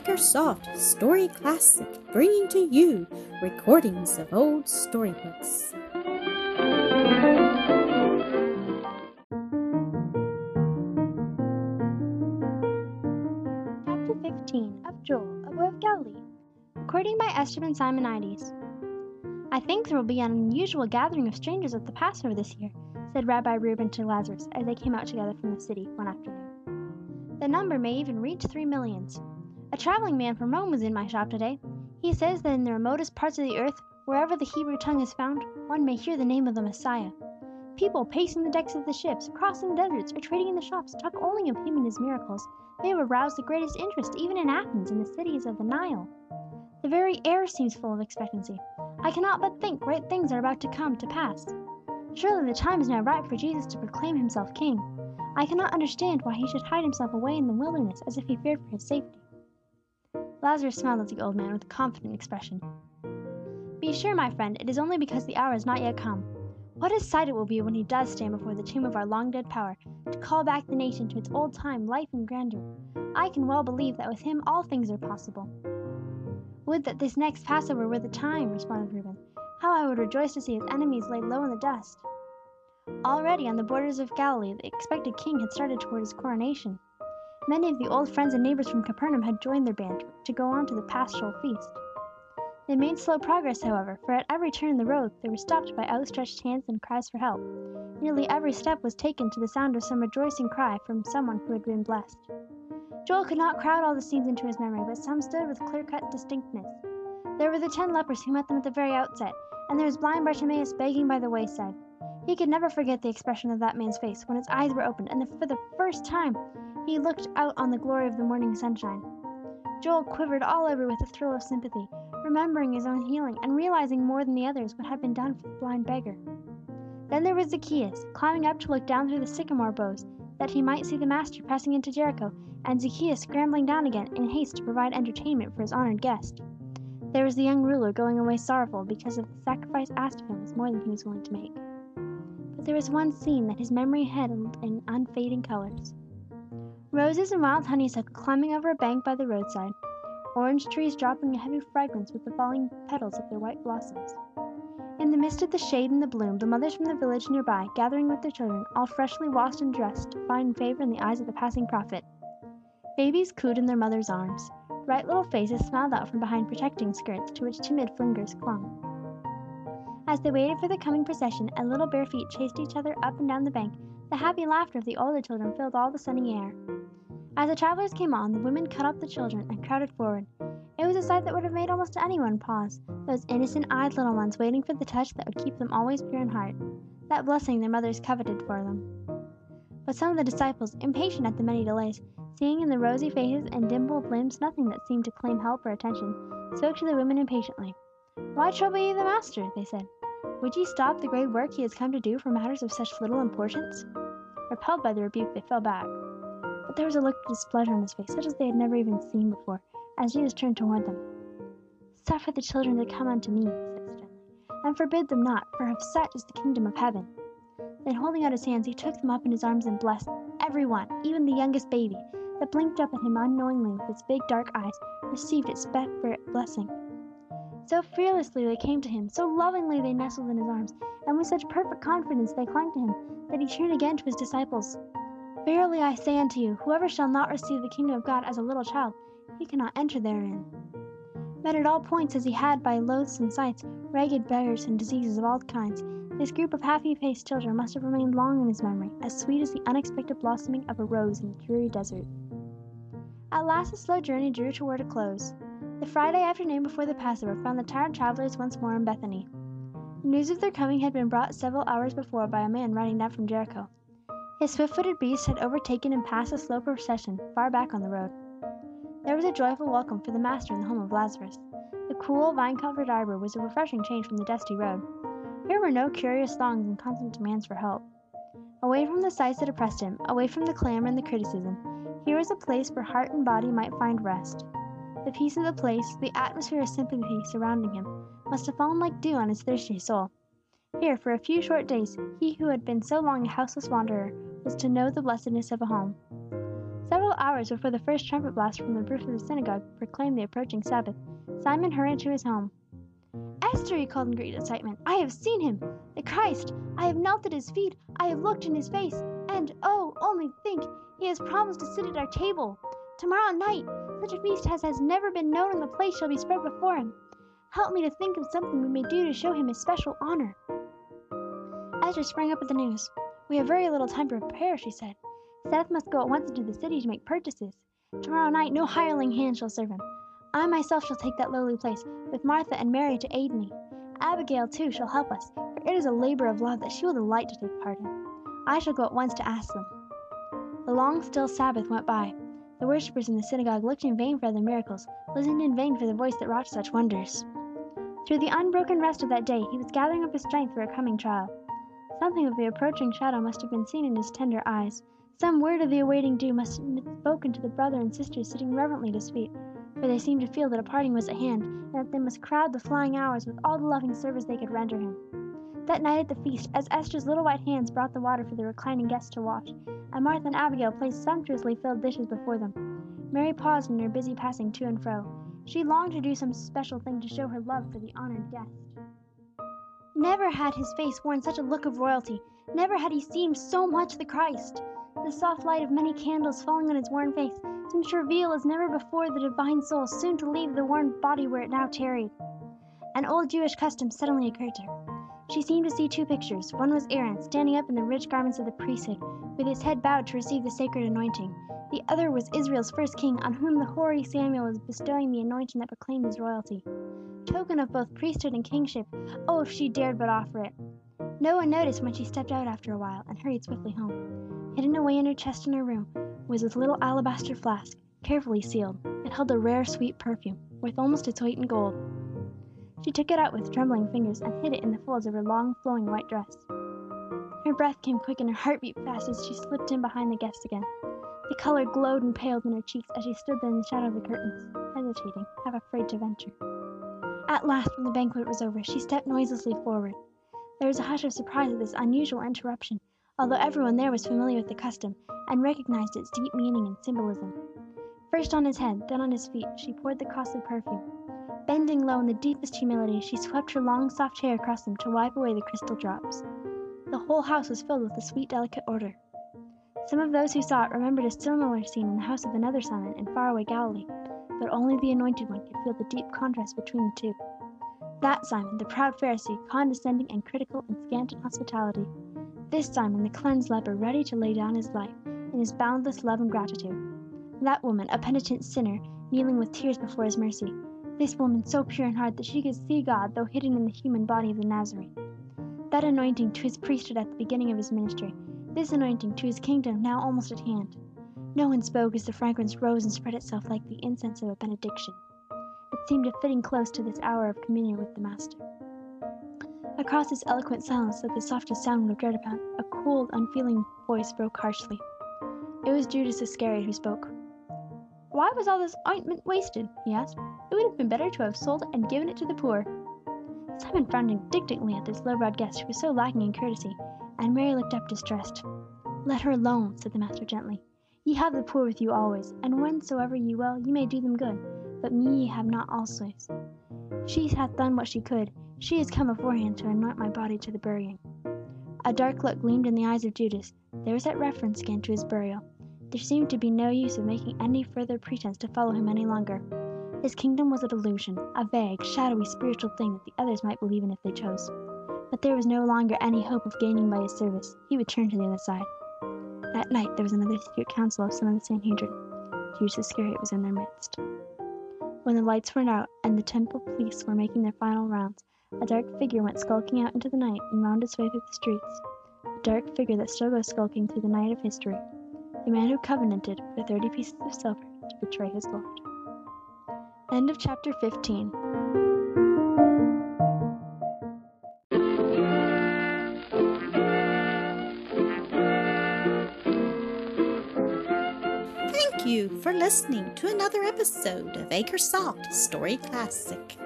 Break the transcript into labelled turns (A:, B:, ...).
A: Makersoft Story Classic, bringing to you recordings of old storybooks.
B: Chapter 15 of Joel, a Boy of Galilee. Recording by Esteban Simonides. I think there will be an unusual gathering of strangers at the Passover this year, said Rabbi Reuben to Lazarus as they came out together from the city one afternoon. The number may even reach three millions. A traveling man from Rome was in my shop today. He says that in the remotest parts of the earth, wherever the Hebrew tongue is found, one may hear the name of the Messiah. People pacing the decks of the ships, crossing the deserts, or trading in the shops talk only of him and his miracles. They have aroused the greatest interest even in Athens and the cities of the Nile. The very air seems full of expectancy. I cannot but think great things are about to come to pass. Surely the time is now ripe for Jesus to proclaim himself king. I cannot understand why he should hide himself away in the wilderness as if he feared for his safety. Lazarus smiled at the old man with a confident expression. Be sure, my friend, it is only because the hour has not yet come. What a sight it will be when he does stand before the tomb of our long dead power, to call back the nation to its old time life and grandeur. I can well believe that with him all things are possible. Would that this next Passover were the time, responded Reuben. How I would rejoice to see his enemies laid low in the dust. Already on the borders of Galilee, the expected king had started toward his coronation. Many of the old friends and neighbors from Capernaum had joined their band to go on to the paschal feast. They made slow progress, however, for at every turn in the road they were stopped by outstretched hands and cries for help. Nearly every step was taken to the sound of some rejoicing cry from someone who had been blessed. Joel could not crowd all the scenes into his memory, but some stood with clear-cut distinctness. There were the ten lepers who met them at the very outset, and there was blind Bartimaeus begging by the wayside. He could never forget the expression of that man's face when his eyes were opened, and for the first time he looked out on the glory of the morning sunshine. Joel quivered all over with a thrill of sympathy, remembering his own healing, and realizing more than the others what had been done for the blind beggar. Then there was Zacchaeus, climbing up to look down through the sycamore boughs, that he might see the Master passing into Jericho, and Zacchaeus scrambling down again in haste to provide entertainment for his honored guest. There was the young ruler going away sorrowful because of the sacrifice asked of him was more than he was willing to make. But there was one scene that his memory held in unfading colors. Roses and wild honeysuckle climbing over a bank by the roadside, orange trees dropping a heavy fragrance with the falling petals of their white blossoms. In the midst of the shade and the bloom, the mothers from the village near by, gathering with their children, all freshly washed and dressed, to find favor in the eyes of the passing prophet. Babies cooed in their mothers' arms. Bright little faces smiled out from behind protecting skirts to which timid fingers clung. As they waited for the coming procession, and little bare feet chased each other up and down the bank, the happy laughter of the older children filled all the sunny air. As the travelers came on, the women caught up the children and crowded forward. It was a sight that would have made almost anyone pause, those innocent eyed little ones waiting for the touch that would keep them always pure in heart, that blessing their mothers coveted for them. But some of the disciples, impatient at the many delays, seeing in the rosy faces and dimpled limbs nothing that seemed to claim help or attention, spoke to the women impatiently. Why trouble ye the Master? they said. Would ye stop the great work he has come to do for matters of such little importance? Repelled by the rebuke, they fell back. But there was a look of displeasure on his face, such as they had never even seen before, as Jesus turned toward them. Suffer the children to come unto me, he said sternly, and forbid them not, for of such is the kingdom of heaven. Then holding out his hands, he took them up in his arms and blessed every one, even the youngest baby, that blinked up at him unknowingly with its big dark eyes, received its separate blessing. So fearlessly they came to him, so lovingly they nestled in his arms, and with such perfect confidence they clung to him, that he turned again to his disciples. Verily I say unto you, whoever shall not receive the kingdom of God as a little child, he cannot enter therein. Met at all points as he had by loathsome sights, ragged beggars and diseases of all kinds, this group of happy faced children must have remained long in his memory, as sweet as the unexpected blossoming of a rose in a dreary desert. At last the slow journey drew toward a close. The Friday afternoon before the Passover found the tired travelers once more in Bethany. News of their coming had been brought several hours before by a man riding down from Jericho. His swift-footed beast had overtaken and passed the slow procession far back on the road. There was a joyful welcome for the Master in the home of Lazarus. The cool, vine-covered arbor was a refreshing change from the dusty road. Here were no curious throngs and constant demands for help. Away from the sights that oppressed him, away from the clamor and the criticism, here was a place where heart and body might find rest. The peace of the place, the atmosphere of sympathy surrounding him, must have fallen like dew on his thirsty soul. Here, for a few short days, he who had been so long a houseless wanderer was to know the blessedness of a home. Several hours before the first trumpet blast from the roof of the synagogue proclaimed the approaching Sabbath, Simon hurried to his home. Esther, he called in great excitement, I have seen him! The Christ! I have knelt at his feet, I have looked in his face, and oh, only think, he has promised to sit at our table! Tomorrow night, such a feast as has never been known in the place shall be spread before him. Help me to think of something we may do to show him his special honor. Esther sprang up at the news. We have very little time to prepare, she said. Seth must go at once into the city to make purchases. Tomorrow night no hireling hand shall serve him. I myself shall take that lowly place, with Martha and Mary to aid me. Abigail, too, shall help us, for it is a labor of love that she will delight to take part in. I shall go at once to ask them. The long, still Sabbath went by. The worshippers in the synagogue looked in vain for other miracles, listened in vain for the voice that wrought such wonders. Through the unbroken rest of that day, he was gathering up his strength for a coming trial. Something of the approaching shadow must have been seen in his tender eyes. Some word of the awaiting doom must have been spoken to the brother and sisters sitting reverently at his feet, for they seemed to feel that a parting was at hand, and that they must crowd the flying hours with all the loving service they could render him. That night at the feast, as Esther's little white hands brought the water for the reclining guests to wash, and Martha and Abigail placed sumptuously filled dishes before them, Mary paused in her busy passing to and fro. She longed to do some special thing to show her love for the honored guest. Never had his face worn such a look of royalty; never had he seemed so much the Christ. The soft light of many candles falling on his worn face seemed to reveal as never before the divine soul soon to leave the worn body where it now tarried. An old Jewish custom suddenly occurred to her. She seemed to see two pictures; one was Aaron, standing up in the rich garments of the priesthood, with his head bowed to receive the sacred anointing; the other was Israel's first king, on whom the hoary Samuel was bestowing the anointing that proclaimed his royalty. Token of both priesthood and kingship, oh, if she dared but offer it! No one noticed when she stepped out after a while, and hurried swiftly home. Hidden away in her chest in her room was a little alabaster flask, carefully sealed; it held a rare, sweet perfume, worth almost its weight in gold. She took it out with trembling fingers, and hid it in the folds of her long, flowing white dress. Her breath came quick and her heart beat fast as she slipped in behind the guests again. The color glowed and paled in her cheeks as she stood there in the shadow of the curtains, hesitating, half afraid to venture. At last, when the banquet was over, she stepped noiselessly forward. There was a hush of surprise at this unusual interruption, although every one there was familiar with the custom, and recognized its deep meaning and symbolism. First on his head, then on his feet, she poured the costly perfume. Bending low in the deepest humility, she swept her long soft hair across them to wipe away the crystal drops. The whole house was filled with the sweet delicate odor. Some of those who saw it remembered a similar scene in the house of another Simon in far away Galilee, but only the anointed one could feel the deep contrast between the two. That Simon, the proud Pharisee, condescending and critical and scant in hospitality; this Simon, the cleansed leper, ready to lay down his life, in his boundless love and gratitude; that woman, a penitent sinner, kneeling with tears before his mercy. This woman so pure in heart that she could see God though hidden in the human body of the Nazarene. That anointing to his priesthood at the beginning of his ministry; this anointing to his kingdom now almost at hand. No one spoke as the fragrance rose and spread itself like the incense of a benediction. It seemed a fitting close to this hour of communion with the Master. Across this eloquent silence that the softest sound would have upon, a cold, unfeeling voice broke harshly. It was Judas Iscariot who spoke. "Why was all this ointment wasted?" he asked. "It would have been better to have sold it and given it to the poor." Simon frowned indignantly at this low browed guest who was so lacking in courtesy, and Mary looked up distressed. "Let her alone," said the Master gently. "Ye have the poor with you always, and whensoever ye will ye may do them good; but me ye have not always. She hath done what she could; she is come beforehand to anoint my body to the burying." A dark look gleamed in the eyes of Judas; there was that reference again to his burial. There seemed to be no use of making any further pretence to follow him any longer. His kingdom was a delusion, a vague, shadowy spiritual thing that the others might believe in if they chose. But there was no longer any hope of gaining by his service; he would turn to the other side. That night there was another secret council of some of the Sanhedrin. Judas Iscariot was in their midst. When the lights went out, and the temple police were making their final rounds, a dark figure went skulking out into the night and wound its way through the streets; a dark figure that still goes skulking through the night of history the man who covenanted for thirty pieces of silver to betray his Lord. End of chapter 15.
A: For listening to another episode of Acre Story Classic.